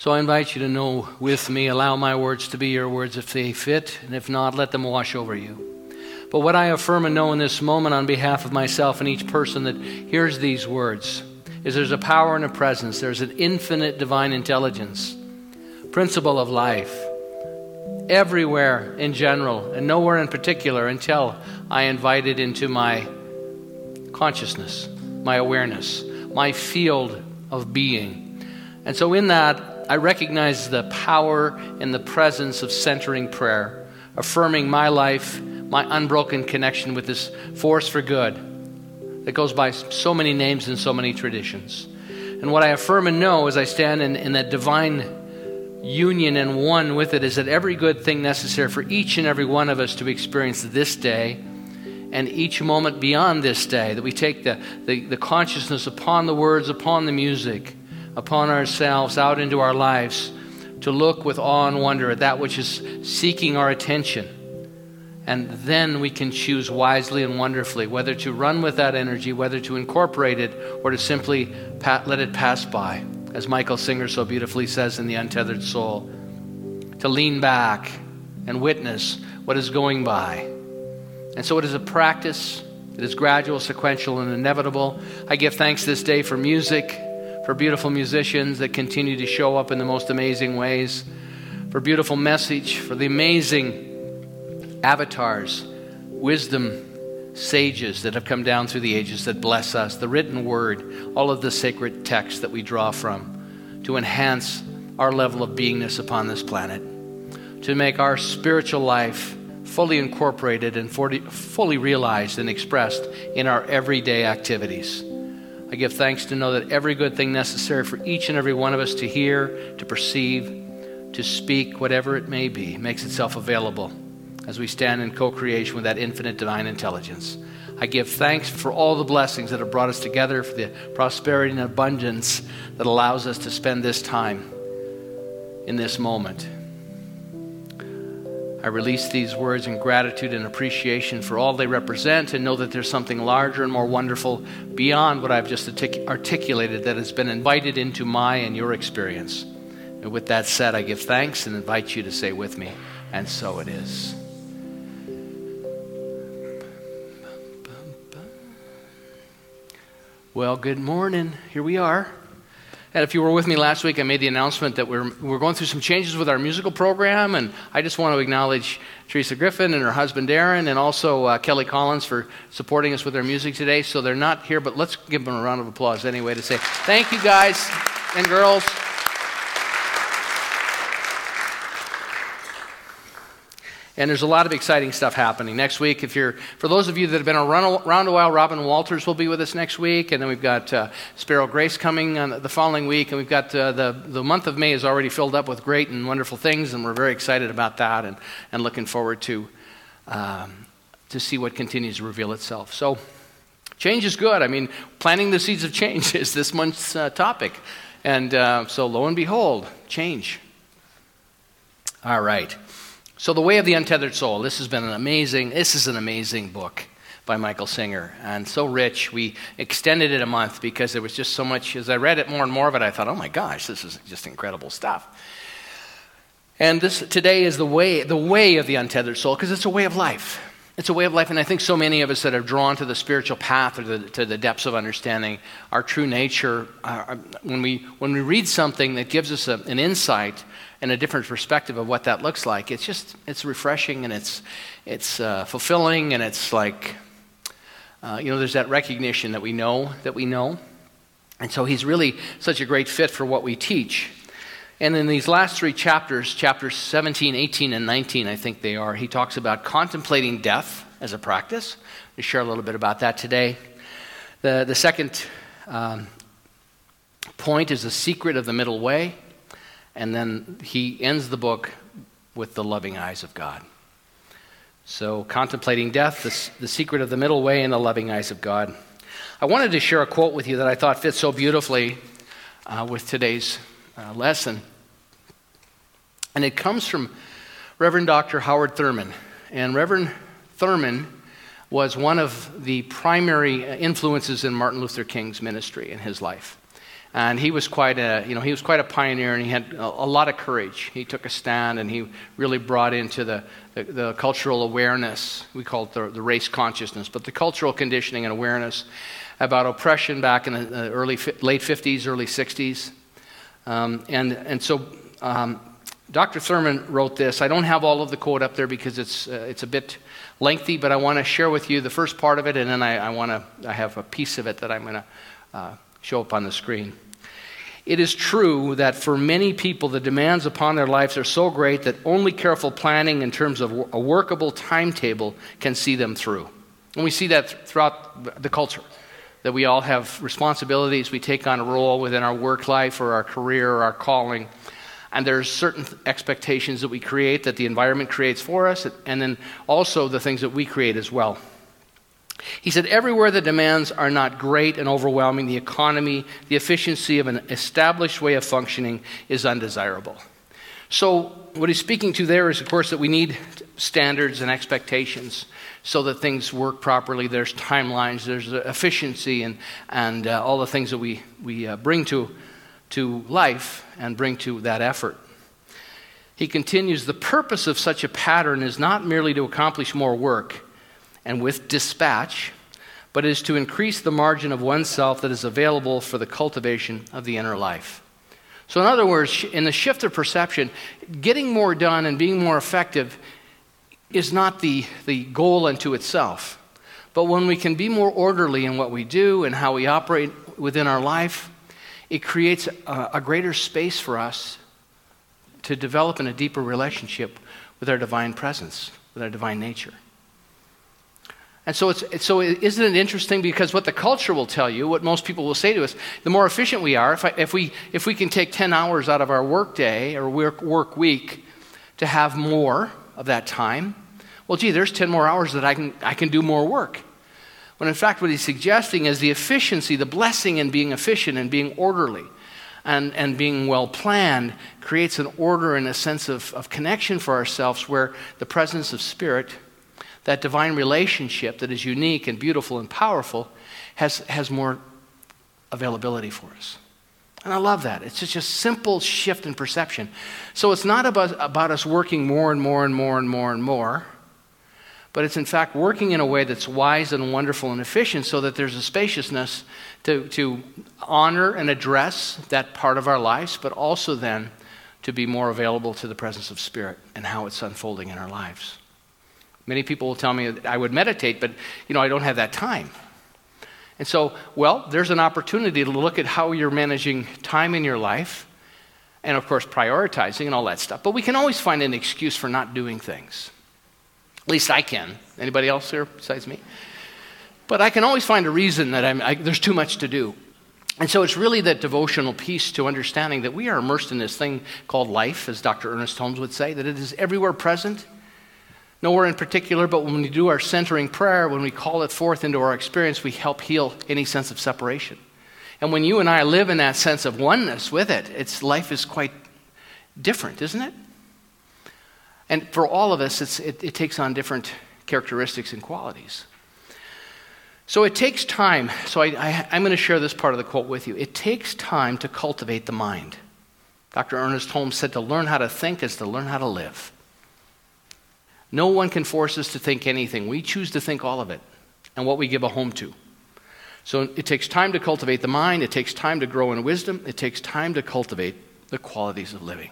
So I invite you to know with me, allow my words to be your words if they fit, and if not, let them wash over you. But what I affirm and know in this moment on behalf of myself and each person that hears these words is there's a power and a presence, there's an infinite divine intelligence, principle of life, everywhere in general, and nowhere in particular until I invite it into my consciousness, my awareness, my field of being. And so, in that, I recognize the power and the presence of centering prayer, affirming my life, my unbroken connection with this force for good that goes by so many names and so many traditions. And what I affirm and know as I stand in, in that divine union and one with it is that every good thing necessary for each and every one of us to experience this day and each moment beyond this day, that we take the, the, the consciousness upon the words, upon the music, upon ourselves, out into our lives, to look with awe and wonder at that which is seeking our attention and then we can choose wisely and wonderfully whether to run with that energy, whether to incorporate it, or to simply pat, let it pass by. As Michael Singer so beautifully says in The Untethered Soul, to lean back and witness what is going by. And so it is a practice, it is gradual, sequential, and inevitable. I give thanks this day for music, for beautiful musicians that continue to show up in the most amazing ways, for beautiful message, for the amazing avatars, wisdom sages that have come down through the ages that bless us, the written word, all of the sacred texts that we draw from to enhance our level of beingness upon this planet, to make our spiritual life fully incorporated and fully realized and expressed in our everyday activities. I give thanks to know that every good thing necessary for each and every one of us to hear, to perceive, to speak, whatever it may be, makes itself available as we stand in co creation with that infinite divine intelligence. I give thanks for all the blessings that have brought us together, for the prosperity and abundance that allows us to spend this time in this moment. I release these words in gratitude and appreciation for all they represent and know that there's something larger and more wonderful beyond what I've just articulated that has been invited into my and your experience. And with that said, I give thanks and invite you to say with me, and so it is. Well, good morning. Here we are. And if you were with me last week, I made the announcement that we're, we're going through some changes with our musical program. And I just want to acknowledge Teresa Griffin and her husband Darren, and also uh, Kelly Collins for supporting us with their music today. So they're not here, but let's give them a round of applause anyway to say thank you, guys and girls. And there's a lot of exciting stuff happening next week. If you're, for those of you that have been around a while, Robin Walters will be with us next week, and then we've got uh, Sparrow Grace coming on the following week, and we've got uh, the the month of May is already filled up with great and wonderful things, and we're very excited about that, and and looking forward to um, to see what continues to reveal itself. So. Change is good. I mean, planting the seeds of change is this month's uh, topic. And uh, so, lo and behold, change. All right. So, The Way of the Untethered Soul. This has been an amazing, this is an amazing book by Michael Singer and so rich. We extended it a month because there was just so much. As I read it more and more of it, I thought, oh my gosh, this is just incredible stuff. And this today is the way, the way of the untethered soul because it's a way of life. it's a way of life, and I think so many of us that are drawn to the spiritual path or the, to the depths of understanding our true nature, uh, when, we, when we read something that gives us a, an insight and a different perspective of what that looks like, it's just, it's refreshing and it's, it's uh, fulfilling and it's like, uh, you know, there's that recognition that we know that we know. And so he's really such a great fit for what we teach. And in these last three chapters, chapters 17, 18, and 19, I think they are, he talks about contemplating death as a practice. We share a little bit about that today. The, the second um, point is the secret of the middle way. And then he ends the book with the loving eyes of God. So, contemplating death, the, the secret of the middle way, and the loving eyes of God. I wanted to share a quote with you that I thought fits so beautifully uh, with today's uh, lesson. And it comes from Reverend Dr. Howard Thurman. And Reverend Thurman was one of the primary influences in Martin Luther King's ministry in his life. And he was quite a, you know, he was quite a pioneer and he had a, a lot of courage. He took a stand and he really brought into the, the, the cultural awareness, we call it the, the, race consciousness, but the cultural conditioning and awareness about oppression back in the early, late 50s, early 60s. Um, and, and so um, Dr. Thurman wrote this. I don't have all of the quote up there because it's, uh, it's a bit lengthy, but I want to share with you the first part of it, and then I, I want to I have a piece of it that I'm going to uh, show up on the screen. It is true that for many people, the demands upon their lives are so great that only careful planning in terms of a workable timetable can see them through. And we see that throughout the culture, that we all have responsibilities, we take on a role within our work life or our career or our calling. And there's certain expectations that we create, that the environment creates for us, and then also the things that we create as well. He said, Everywhere the demands are not great and overwhelming, the economy, the efficiency of an established way of functioning is undesirable. So, what he's speaking to there is, of course, that we need standards and expectations so that things work properly. There's timelines, there's efficiency, and, and uh, all the things that we, we uh, bring to to life and bring to that effort. He continues The purpose of such a pattern is not merely to accomplish more work and with dispatch, but is to increase the margin of oneself that is available for the cultivation of the inner life. So, in other words, in the shift of perception, getting more done and being more effective is not the, the goal unto itself. But when we can be more orderly in what we do and how we operate within our life, it creates a, a greater space for us to develop in a deeper relationship with our divine presence, with our divine nature. And so, it's, so isn't it interesting? Because what the culture will tell you, what most people will say to us, the more efficient we are, if, I, if, we, if we can take 10 hours out of our workday or work, work week to have more of that time, well, gee, there's 10 more hours that I can, I can do more work. When in fact, what he's suggesting is the efficiency, the blessing in being efficient and being orderly and, and being well planned creates an order and a sense of, of connection for ourselves where the presence of Spirit, that divine relationship that is unique and beautiful and powerful, has, has more availability for us. And I love that. It's just a simple shift in perception. So it's not about, about us working more and more and more and more and more but it's in fact working in a way that's wise and wonderful and efficient so that there's a spaciousness to, to honor and address that part of our lives, but also then to be more available to the presence of Spirit and how it's unfolding in our lives. Many people will tell me that I would meditate, but you know, I don't have that time. And so, well, there's an opportunity to look at how you're managing time in your life and of course prioritizing and all that stuff. But we can always find an excuse for not doing things. At least I can. Anybody else here besides me? But I can always find a reason that I, there's too much to do. And so it's really that devotional piece to understanding that we are immersed in this thing called life, as Dr. Ernest Holmes would say, that it is everywhere present, nowhere in particular, but when we do our centering prayer, when we call it forth into our experience, we help heal any sense of separation. And when you and I live in that sense of oneness with it, it's, life is quite different, isn't it? And for all of us, it, it takes on different characteristics and qualities. So it takes time. So I, I'm going to share this part of the quote with you. It takes time to cultivate the mind. Dr. Ernest Holmes said to learn how to think is to learn how to live. No one can force us to think anything. We choose to think all of it and what we give a home to. So it takes time to cultivate the mind, it takes time to grow in wisdom, it takes time to cultivate the qualities of living.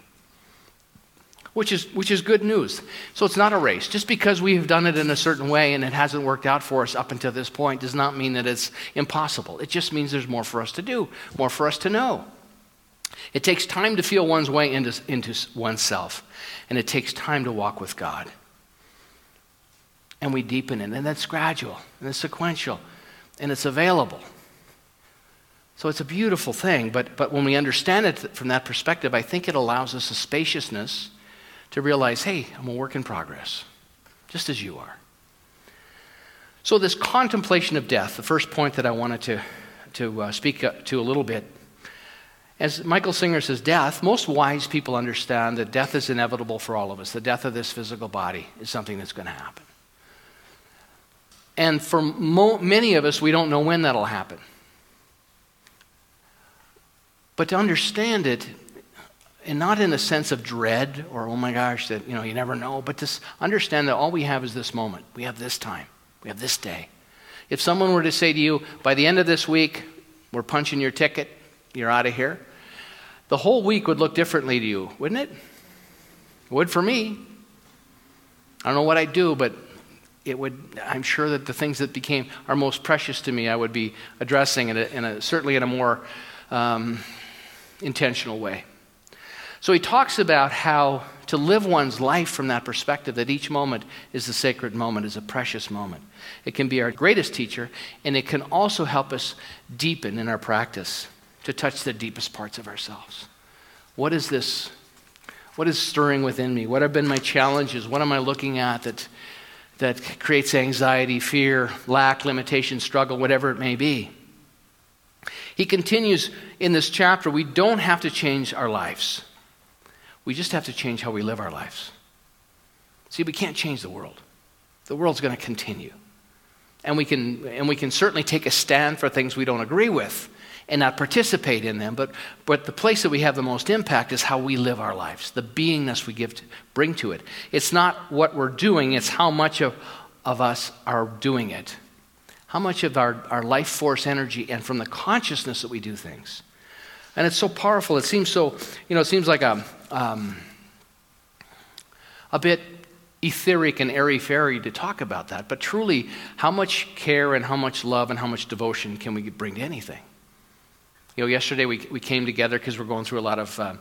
Which is, which is good news. So it's not a race. Just because we have done it in a certain way and it hasn't worked out for us up until this point does not mean that it's impossible. It just means there's more for us to do, more for us to know. It takes time to feel one's way into, into oneself, and it takes time to walk with God. And we deepen it, and that's gradual, and it's sequential, and it's available. So it's a beautiful thing, but, but when we understand it from that perspective, I think it allows us a spaciousness to realize hey, I'm a work in progress, just as you are. So, this contemplation of death, the first point that I wanted to, to uh, speak to a little bit, as Michael Singer says, death, most wise people understand that death is inevitable for all of us. The death of this physical body is something that's going to happen. And for mo- many of us, we don't know when that'll happen. But to understand it, and not in a sense of dread or, oh my gosh, that, you know, you never know, but to understand that all we have is this moment. We have this time. We have this day. If someone were to say to you, by the end of this week, we're punching your ticket, you're out of here, the whole week would look differently to you, wouldn't it? It would for me. I don't know what I'd do, but it would, I'm sure that the things that became are most precious to me, I would be addressing in a, in a certainly in a more um, intentional way. So he talks about how to live one's life from that perspective, that each moment is a sacred moment, is a precious moment. It can be our greatest teacher, and it can also help us deepen in our practice to touch the deepest parts of ourselves. What is this? What is stirring within me? What have been my challenges? What am I looking at that, that creates anxiety, fear, lack, limitation, struggle, whatever it may be? He continues in this chapter we don't have to change our lives, we just have to change how we live our lives. See, we can't change the world, the world's going to continue. And we, can, and we can certainly take a stand for things we don't agree with and not participate in them. But, but the place that we have the most impact is how we live our lives, the beingness we give to, bring to it. It's not what we're doing, it's how much of, of us are doing it. How much of our, our life force energy and from the consciousness that we do things. And it's so powerful. It seems so, you know, it seems like a, um, a bit etheric and airy fairy to talk about that. But truly, how much care and how much love and how much devotion can we bring to anything? You know, yesterday we, we came together because we're going through a lot of uh,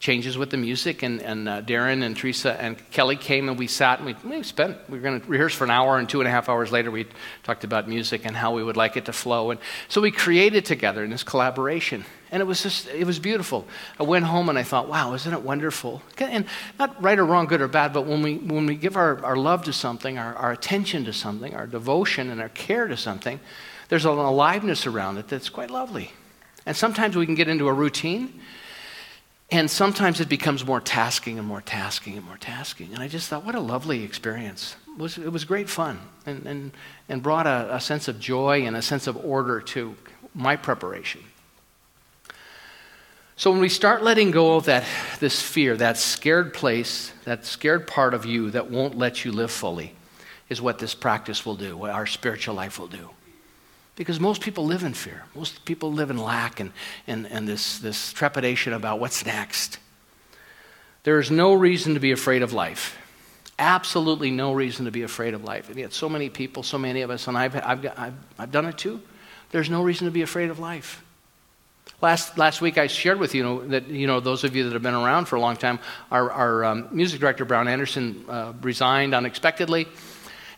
changes with the music, and, and uh, Darren and Teresa and Kelly came and we sat and we, we spent, we were going to rehearse for an hour, and two and a half hours later we talked about music and how we would like it to flow. And so we created together in this collaboration. And it was just, it was beautiful. I went home and I thought, wow, isn't it wonderful? And not right or wrong, good or bad, but when we, when we give our, our love to something, our, our attention to something, our devotion and our care to something, there's an aliveness around it that's quite lovely. And sometimes we can get into a routine, and sometimes it becomes more tasking and more tasking and more tasking. And I just thought, what a lovely experience. It was, it was great fun and, and, and brought a, a sense of joy and a sense of order to my preparation. So when we start letting go of that, this fear, that scared place, that scared part of you that won't let you live fully, is what this practice will do, what our spiritual life will do. Because most people live in fear. Most people live in lack and, and, and this, this trepidation about what's next. There is no reason to be afraid of life. Absolutely no reason to be afraid of life. And yet, so many people, so many of us, and I've, I've, I've, I've done it too, there's no reason to be afraid of life. Last, last week, I shared with you, know, that you know those of you that have been around for a long time, our, our um, music director, Brown Anderson, uh, resigned unexpectedly.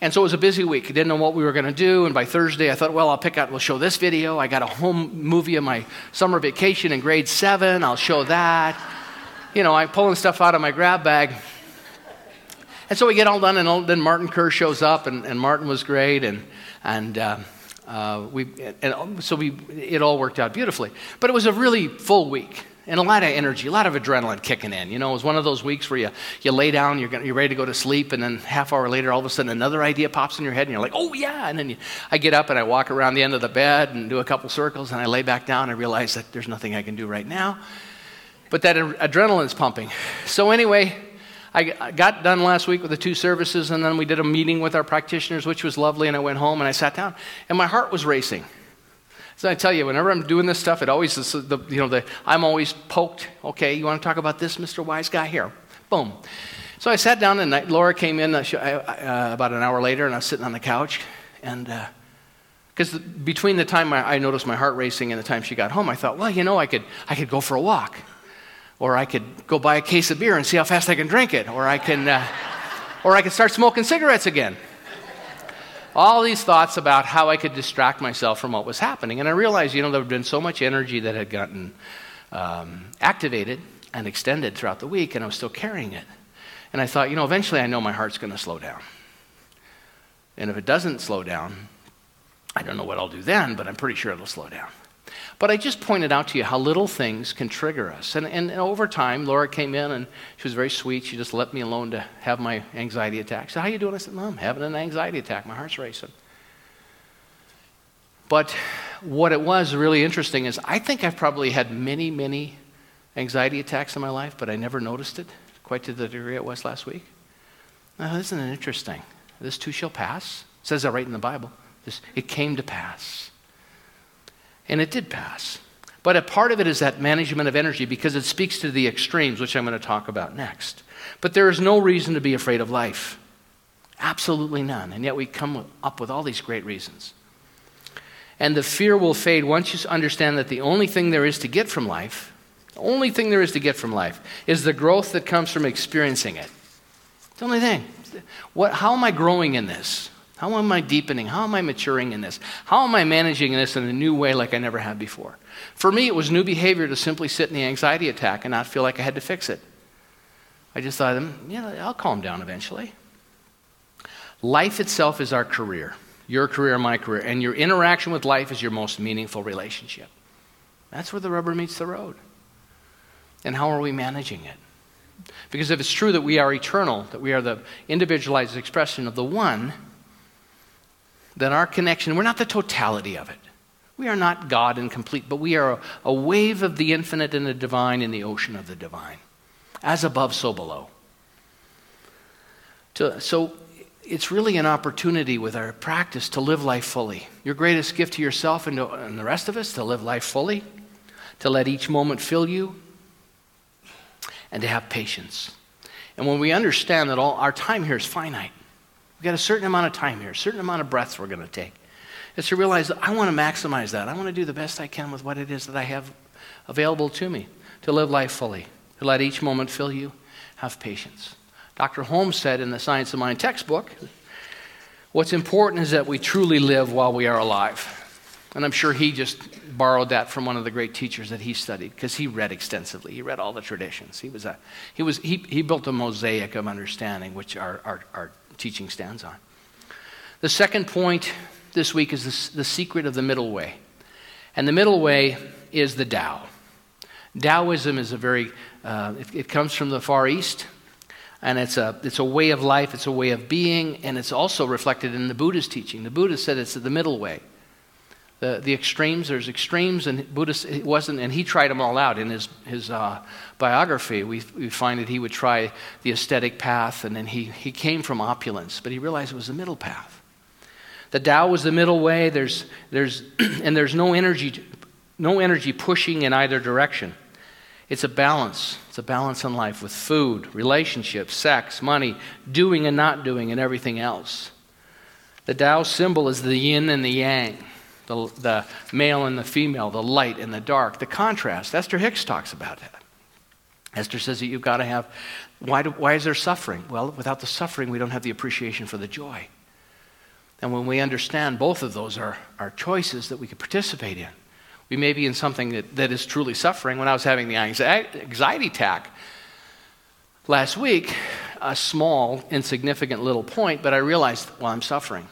And so it was a busy week. Didn't know what we were going to do. And by Thursday, I thought, well, I'll pick out, we'll show this video. I got a home movie of my summer vacation in grade seven. I'll show that. You know, I'm pulling stuff out of my grab bag. And so we get all done, and then Martin Kerr shows up, and, and Martin was great. And, and uh, uh, we, and so we, it all worked out beautifully. But it was a really full week and a lot of energy, a lot of adrenaline kicking in. You know, it was one of those weeks where you, you lay down, you're, gonna, you're ready to go to sleep, and then half hour later, all of a sudden, another idea pops in your head, and you're like, oh, yeah. And then you, I get up and I walk around the end of the bed and do a couple circles, and I lay back down and realize that there's nothing I can do right now. But that adrenaline's pumping. So, anyway, I got done last week with the two services, and then we did a meeting with our practitioners, which was lovely. And I went home and I sat down, and my heart was racing. So I tell you, whenever I'm doing this stuff, it always is the, you know, the, I'm always poked. Okay, you want to talk about this, Mr. Wise Guy? Here. Boom. So I sat down, and Laura came in uh, uh, about an hour later, and I was sitting on the couch. And because uh, between the time I, I noticed my heart racing and the time she got home, I thought, well, you know, I could, I could go for a walk. Or I could go buy a case of beer and see how fast I can drink it. Or I can, uh, or I could start smoking cigarettes again all these thoughts about how I could distract myself from what was happening. And I realized, you know, there had been so much energy that had gotten um, activated and extended throughout the week, and I was still carrying it. And I thought, you know, eventually I know my heart's going to slow down. And if it doesn't slow down, I don't know what I'll do then, but I'm pretty sure it'll slow down. But I just pointed out to you how little things can trigger us. And, and, and, over time, Laura came in and she was very sweet. She just let me alone to have my anxiety attack. She said, How you doing? I said, Mom, having an anxiety attack. My heart's racing. But what it was really interesting is I think I've probably had many, many anxiety attacks in my life, but I never noticed it quite to the degree it was last week. Now, isn't it interesting? This too shall pass. It says that right in the Bible. This, it came to pass. And it did pass. But a part of it is that management of energy because it speaks to the extremes, which I'm going to talk about next. But there is no reason to be afraid of life. Absolutely none. And yet we come up with all these great reasons. And the fear will fade once you understand that the only thing there is to get from life, the only thing there is to get from life, is the growth that comes from experiencing it. It's the only thing. What, how am I growing in this? How am I deepening? How am I maturing in this? How am I managing this in a new way like I never had before? For me, it was new behavior to simply sit in the anxiety attack and not feel like I had to fix it. I just thought, mm, yeah, I'll calm down eventually. Life itself is our career, your career, my career, and your interaction with life is your most meaningful relationship. That's where the rubber meets the road. And how are we managing it? Because if it's true that we are eternal, that we are the individualized expression of the one, that our connection, we're not the totality of it. We are not God and complete, but we are a, wave of the infinite and the divine in the ocean of the divine. As above, so below. So it's really an opportunity with our practice to live life fully. Your greatest gift to yourself and the rest of us to live life fully, to let each moment fill you, and to have patience. And when we understand that all our time here is finite, We've got a certain amount of time here, a certain amount of breaths we're going to take. Is to realize that I want to maximize that. I want to do the best I can with what it is that I have available to me to live life fully, to let each moment fill you, have patience. Dr. Holmes said in the Science of Mind textbook, what's important is that we truly live while we are alive. And I'm sure he just borrowed that from one of the great teachers that he studied because he read extensively. He read all the traditions. He, was a, he, was, he, he built a mosaic of understanding, which our, our, our teaching stands on. The second point this week is the, secret of the middle way. And the middle way is the Tao. Taoism is a very, uh, it, it, comes from the Far East, and it's a, it's a way of life, it's a way of being, and it's also reflected in the Buddha's teaching. The Buddha said it's the middle way the, the extremes. There's extremes, and Buddhist it wasn't, and he tried them all out in his, his uh, biography. We, we find that he would try the aesthetic path, and then he, he came from opulence, but he realized it was the middle path. The Tao was the middle way. There's, there's, and there's no energy, no energy pushing in either direction. It's a balance. It's a balance in life with food, relationships, sex, money, doing and not doing, and everything else. The Tao symbol is the yin and the yang the, the male and the female, the light and the dark, the contrast. Esther Hicks talks about that. Esther says that you've got to have, why, do, why is there suffering? Well, without the suffering, we don't have the appreciation for the joy. And when we understand both of those are, are choices that we can participate in, we may be in something that, that is truly suffering. When I was having the anxiety attack last week, a small, insignificant little point, but I realized, well, I'm suffering.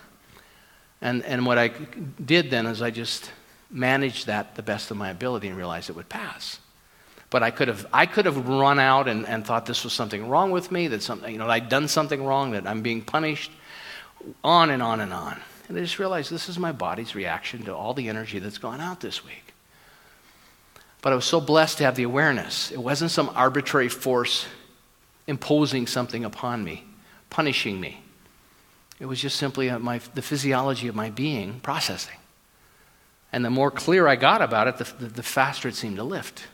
And, and what I did then is I just managed that the best of my ability and realized it would pass. But I could have, I could have run out and, and thought this was something wrong with me, that something, you know, I'd done something wrong, that I'm being punished, on and on and on. And I just realized this is my body's reaction to all the energy that's gone out this week. But I was so blessed to have the awareness. It wasn't some arbitrary force imposing something upon me, punishing me. It was just simply my, the physiology of my being processing. And the more clear I got about it, the, the, the faster it seemed to lift.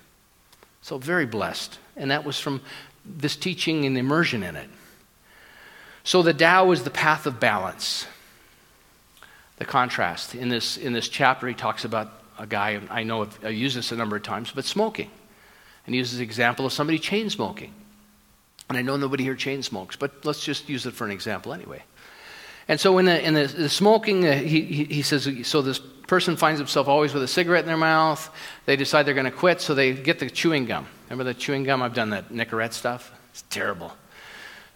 So, very blessed. And that was from this teaching and immersion in it. So, the Tao is the path of balance. The contrast. In this, in this chapter, he talks about a guy, I know I've, I've used this a number of times, but smoking. And he uses the example of somebody chain smoking. And I know nobody here chain smokes, but let's just use it for an example anyway. And so in the, in the, the smoking, uh, he, he, says, so this person finds himself always with a cigarette in their mouth. They decide they're going to quit, so they get the chewing gum. Remember the chewing gum? I've done that Nicorette stuff. It's terrible.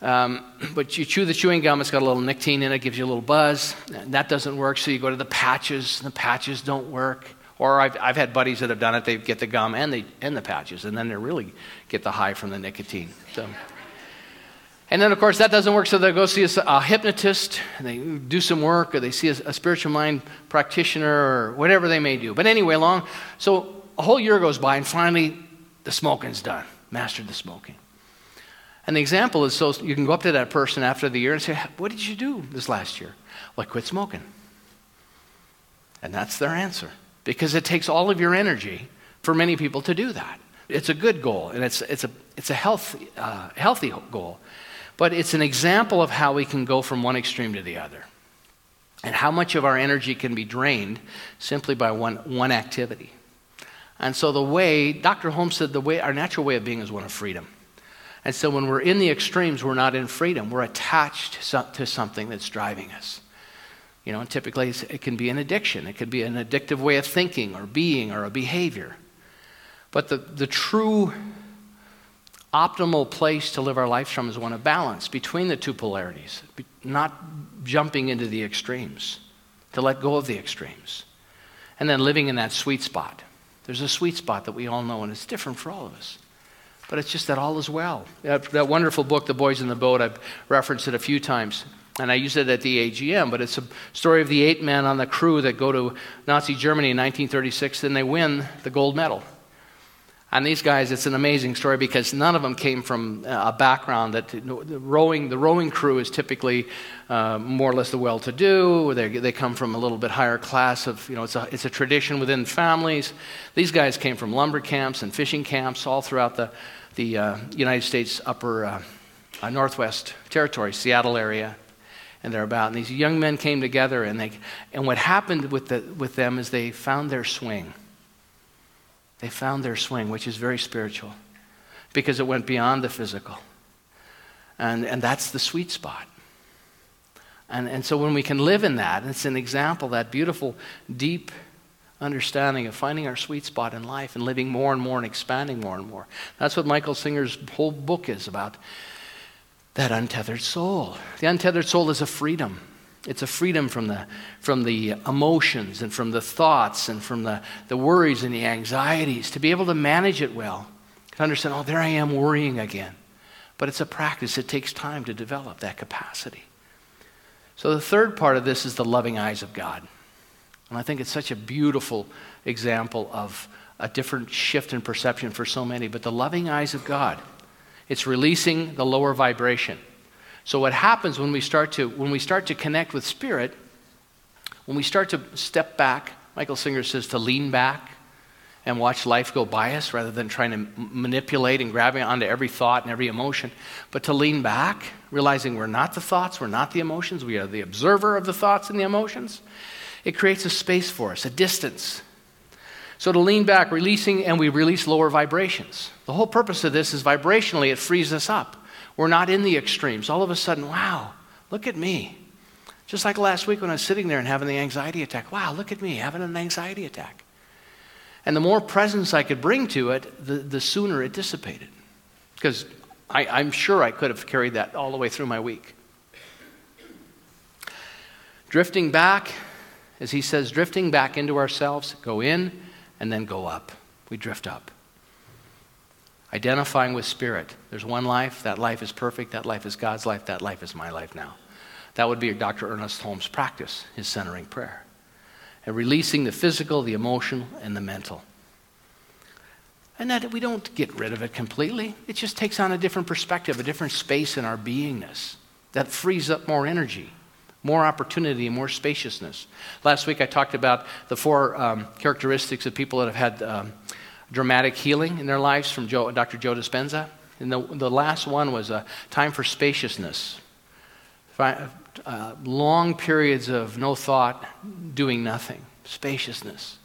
Um, but you chew the chewing gum, it's got a little nicotine in it, gives you a little buzz. That doesn't work, so you go to the patches, and the patches don't work. Or I've, I've had buddies that have done it, they get the gum and the, and the patches, and then they really get the high from the nicotine. So. And then, of course, that doesn't work, so they go see a, hypnotist, and they do some work, or they see a, a, spiritual mind practitioner, or whatever they may do. But anyway, long, so a whole year goes by, and finally, the smoking's done. Mastered the smoking. And the example is so you can go up to that person after the year and say, What did you do this last year? Well, I quit smoking. And that's their answer. Because it takes all of your energy for many people to do that. It's a good goal, and it's, it's, a, it's a healthy, uh, healthy goal. But it's an example of how we can go from one extreme to the other and how much of our energy can be drained simply by one, one activity. And so the way, Dr. Holmes said, the way, our natural way of being is one of freedom. And so when we're in the extremes, we're not in freedom. We're attached to something that's driving us. You know, and typically it can be an addiction. It could be an addictive way of thinking or being or a behavior. But the, the true optimal place to live our lives from is one of balance between the two polarities, not jumping into the extremes, to let go of the extremes, and then living in that sweet spot. There's a sweet spot that we all know, and it's different for all of us. But it's just that all is well. That, that wonderful book, The Boys in the Boat, I've referenced it a few times, and I use it at the AGM, but it's a story of the eight men on the crew that go to Nazi Germany in 1936, and they win the gold medal. And these guys, it's an amazing story because none of them came from uh, a background that the rowing, the rowing crew is typically uh, more or less the well-to-do. They, they come from a little bit higher class of, you know, it's a, it's a tradition within families. These guys came from lumber camps and fishing camps all throughout the, the uh, United States upper uh, uh, Northwest Territory, Seattle area, and thereabout. And these young men came together, and, they, and what happened with, the, with them is they found their swing they found their swing, which is very spiritual because it went beyond the physical. And, and that's the sweet spot. And, and so when we can live in that, it's an example, that beautiful, deep understanding of finding our sweet spot in life and living more and more and expanding more and more. That's what Michael Singer's whole book is about that untethered soul. The untethered soul is a freedom. It's a freedom from the, from the emotions and from the thoughts and from the, the worries and the anxieties, to be able to manage it well, to understand, oh, there I am worrying again. But it's a practice, it takes time to develop that capacity. So the third part of this is the loving eyes of God. And I think it's such a beautiful example of a different shift in perception for so many. But the loving eyes of God, it's releasing the lower vibration. So what happens when we start to when we start to connect with spirit, when we start to step back, Michael Singer says to lean back and watch life go by us rather than trying to manipulate and grabbing onto every thought and every emotion, but to lean back, realizing we're not the thoughts, we're not the emotions, we are the observer of the thoughts and the emotions. It creates a space for us, a distance. So to lean back, releasing, and we release lower vibrations. The whole purpose of this is vibrationally, it frees us up. We're not in the extremes. All of a sudden, wow, look at me. Just like last week when I was sitting there and having the anxiety attack. Wow, look at me having an anxiety attack. And the more presence I could bring to it, the, the sooner it dissipated. Because I'm sure I could have carried that all the way through my week. Drifting back, as he says, drifting back into ourselves, go in and then go up. We drift up identifying with spirit. There's one life, that life is perfect, that life is God's life, that life is my life now. That would be Dr. Ernest Holmes' practice, his centering prayer. And releasing the physical, the emotional, and the mental. And that we don't get rid of it completely. It just takes on a different perspective, a different space in our beingness that frees up more energy, more opportunity, more spaciousness. Last week I talked about the four um, characteristics of people that have had um, dramatic healing in their lives from Joe, Dr. Joe Dispenza. And the, the last one was a time for spaciousness. Uh, long periods of no thought, doing nothing, spaciousness.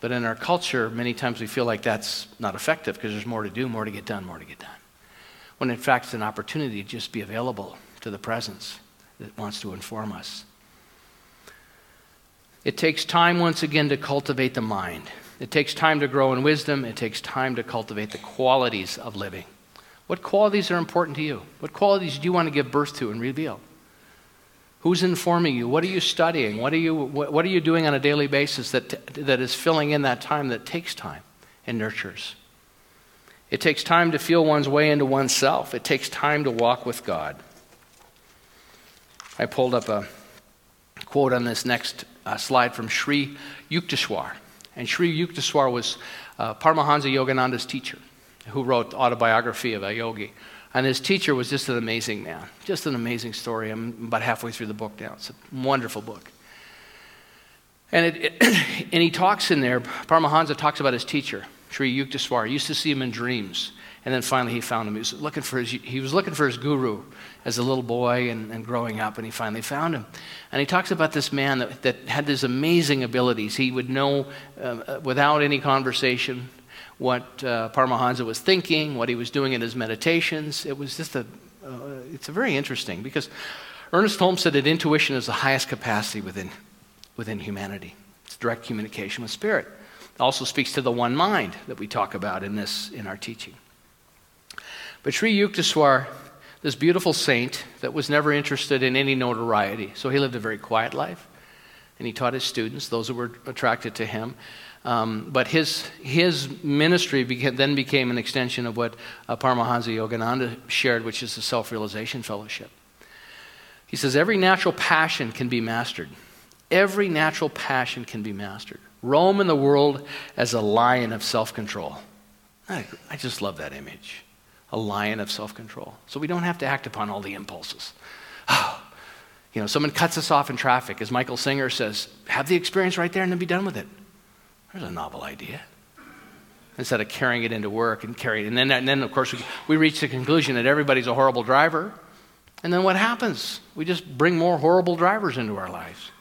But in our culture, many times we feel like that's not effective because there's more to do, more to get done, more to get done. When in fact, it's an opportunity to just be available to the presence that wants to inform us. It takes time, once again, to cultivate the mind. It takes time to grow in wisdom. It takes time to cultivate the qualities of living. What qualities are important to you? What qualities do you want to give birth to and reveal? Who's informing you? What are you studying? What are you, what, what are you doing on a daily basis that, that is filling in that time that takes time and nurtures? It takes time to feel one's way into oneself. It takes time to walk with God. I pulled up a quote on this next uh, slide from Sri Yukteswar. And Sri Yukteswar was uh, Paramahansa Yogananda's teacher who wrote autobiography of a yogi. And his teacher was just an amazing man, just an amazing story. I'm about halfway through the book now. It's a wonderful book. And, it, it, and he talks in there, Paramahansa talks about his teacher, Sri Yukteswar. He used to see him in dreams. And then finally he found him. He was looking for his, he was looking for his guru as a little boy and, and growing up, and he finally found him. And he talks about this man that, that had these amazing abilities. He would know uh, without any conversation what uh, Paramahansa was thinking, what he was doing in his meditations. It was just a, uh, it's a very interesting because Ernest Holmes said that intuition is the highest capacity within, within humanity. It's direct communication with spirit. It also speaks to the one mind that we talk about in this, in our teaching. But Sri Yukteswar, this beautiful saint that was never interested in any notoriety, so he lived a very quiet life. And he taught his students, those who were attracted to him, um, but his, his ministry then became an extension of what uh, Paramahansa Yogananda shared, which is the Self Realization Fellowship. He says, Every natural passion can be mastered. Every natural passion can be mastered. Roam in the world as a lion of self control. I, I just love that image. A lion of self control. So we don't have to act upon all the impulses. You know, someone cuts us off in traffic, as Michael Singer says, have the experience right there and then be done with it. There's a novel idea. Instead of carrying it into work and carrying it. And then, and then of course, we, we reach the conclusion that everybody's a horrible driver. And then what happens? We just bring more horrible drivers into our lives.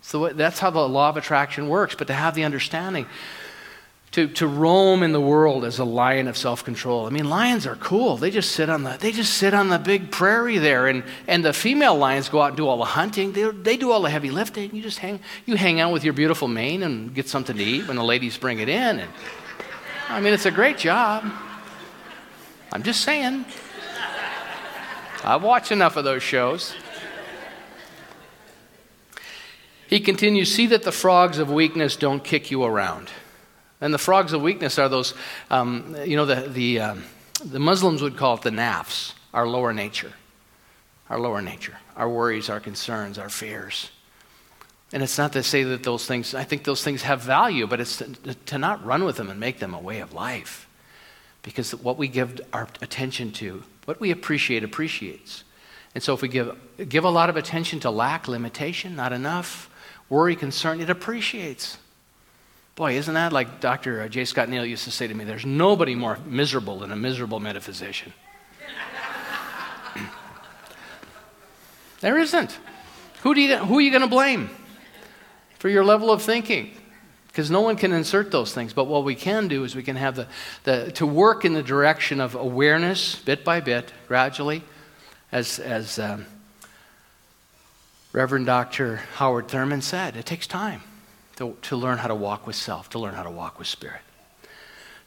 So that's how the law of attraction works. But to have the understanding, to, to roam in the world as a lion of self-control. I mean, lions are cool. They just sit on the they just sit on the big prairie there, and, and the female lions go out and do all the hunting. They, they do all the heavy lifting. You just hang you hang out with your beautiful mane and get something to eat when the ladies bring it in. And I mean, it's a great job. I'm just saying. I've watched enough of those shows. He continues, see that the frogs of weakness don't kick you around. And the frogs of weakness are those, um, you know, the, the, um, the Muslims would call it the nafs, our lower nature. Our lower nature, our worries, our concerns, our fears. And it's not to say that those things, I think those things have value, but it's to, to not run with them and make them a way of life. Because what we give our attention to, what we appreciate, appreciates. And so if we give, give a lot of attention to lack, limitation, not enough, worry, concern, it appreciates. Boy, isn't that like Dr. Uh, J. Scott Neal used to say to me? There's nobody more miserable than a miserable metaphysician. there isn't. Who, do you, who are you going to blame for your level of thinking? Because no one can insert those things. But what we can do is we can have the, the to work in the direction of awareness, bit by bit, gradually, as, as um, Reverend Dr. Howard Thurman said, it takes time to, to learn how to walk with self, to learn how to walk with spirit.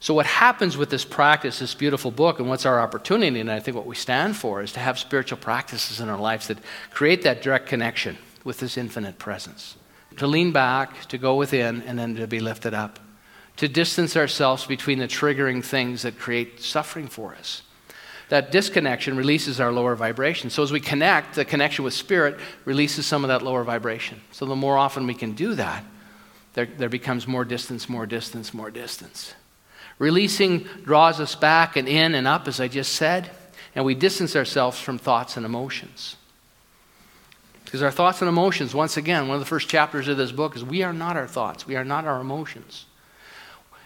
So, what happens with this practice, this beautiful book, and what's our opportunity, and I think what we stand for, is to have spiritual practices in our lives that create that direct connection with this infinite presence. To lean back, to go within, and then to be lifted up. To distance ourselves between the triggering things that create suffering for us. That disconnection releases our lower vibration. So, as we connect, the connection with spirit releases some of that lower vibration. So, the more often we can do that, there, there becomes more distance, more distance, more distance. Releasing draws us back and in and up, as I just said, and we distance ourselves from thoughts and emotions. Because our thoughts and emotions, once again, one of the first chapters of this book is we are not our thoughts, we are not our emotions.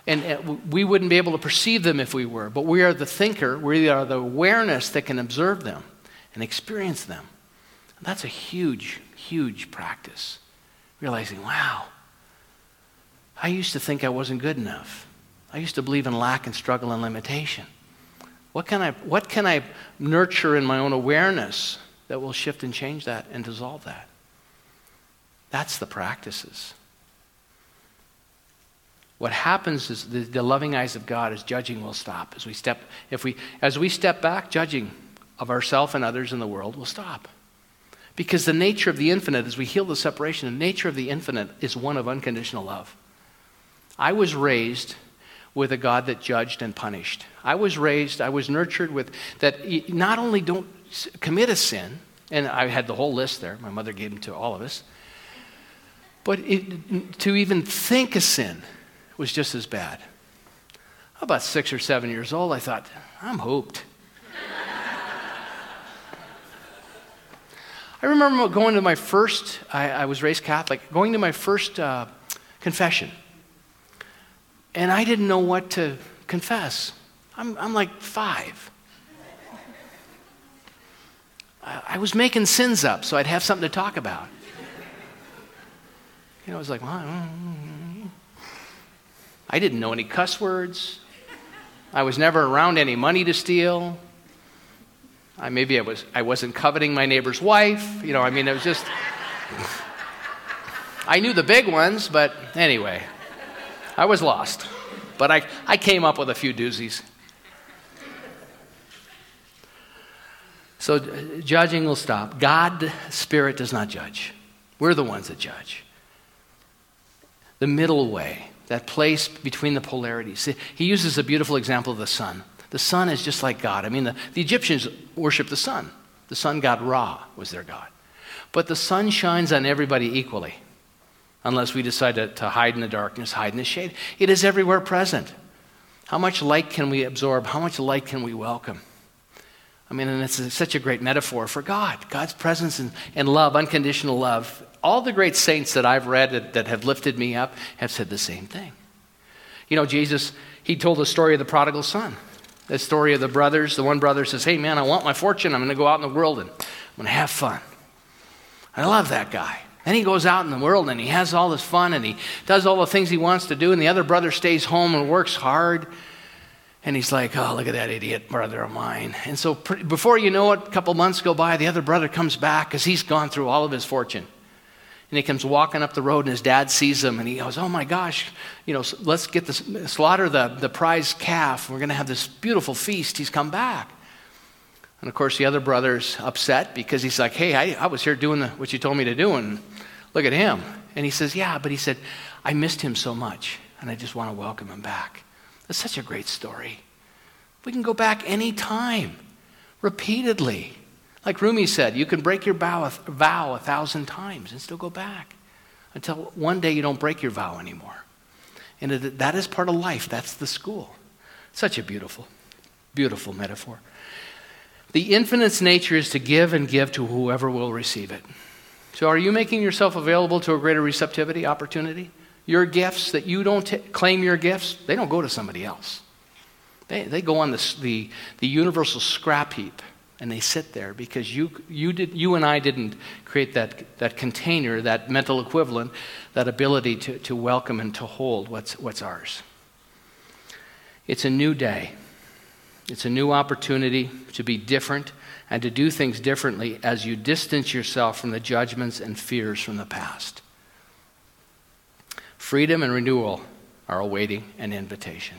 And uh, we wouldn't be able to perceive them if we were, but we are the thinker, we are the awareness that can observe them and experience them. That's a huge, huge practice. Realizing, wow, I used to think I wasn't good enough. I used to believe in lack and struggle and limitation. What can I, what can I nurture in my own awareness that will shift and change that and dissolve that? That's the practices. What happens is the, the loving eyes of God is judging will stop. As we step, if we, as we step back, judging of ourselves and others in the world will stop. Because the nature of the infinite, as we heal the separation, the nature of the infinite is one of unconditional love. I was raised with a God that judged and punished. I was raised, I was nurtured with that not only don't commit a sin, and I had the whole list there, my mother gave them to all of us, but it, to even think a sin was just as bad. About six or seven years old, I thought, I'm hooped. I remember going to my first, I, I was raised Catholic, going to my first uh, confession. And I didn't know what to confess. I'm, I'm like five. I, was making sins up so I'd have something to talk about. You know, I was like, well, I didn't know any cuss words. I was never around any money to steal. I, maybe I, was, I wasn't coveting my neighbor's wife. You know, I mean, it was just. I knew the big ones, but anyway, I was lost. But I, I came up with a few doozies. So judging will stop. God, Spirit, does not judge. We're the ones that judge. The middle way that place between the polarities. He uses a beautiful example of the sun. The sun is just like God. I mean, the, the Egyptians worshiped the sun. The sun god Ra was their God. But the sun shines on everybody equally, unless we decide to, to hide in the darkness, hide in the shade. It is everywhere present. How much light can we absorb? How much light can we welcome? I mean, and it's such a great metaphor for God, God's presence and, and love, unconditional love, all the great saints that I've read that, that have lifted me up have said the same thing. You know, Jesus, he told the story of the prodigal son. The story of the brothers. The one brother says, Hey, man, I want my fortune. I'm going to go out in the world and I'm going to have fun. I love that guy. Then he goes out in the world and he has all this fun and he does all the things he wants to do, and the other brother stays home and works hard. And he's like, Oh, look at that idiot brother of mine. And so, before you know it, a couple months go by, the other brother comes back because he's gone through all of his fortune. And he comes walking up the road, and his dad sees him, and he goes, "Oh my gosh, you know, let's get this slaughter the the prize calf. We're going to have this beautiful feast. He's come back." And of course, the other brother's upset because he's like, "Hey, I, I was here doing the, what you told me to do, and look at him." And he says, "Yeah, but he said I missed him so much, and I just want to welcome him back." That's such a great story. We can go back any time, repeatedly. Like Rumi said, you can break your vow, vow a thousand times and still go back until one day you don't break your vow anymore. And that is part of life. That's the school. Such a beautiful, beautiful metaphor. The infinite's nature is to give and give to whoever will receive it. So, are you making yourself available to a greater receptivity, opportunity? Your gifts that you don't t- claim your gifts, they don't go to somebody else. They, they go on the, the, the universal scrap heap and they sit there because you, you, did, you and I didn't create that, that container, that mental equivalent, that ability to, to welcome and to hold what's, what's ours. It's a new day. It's a new opportunity to be different and to do things differently as you distance yourself from the judgments and fears from the past. Freedom and renewal are awaiting an invitation.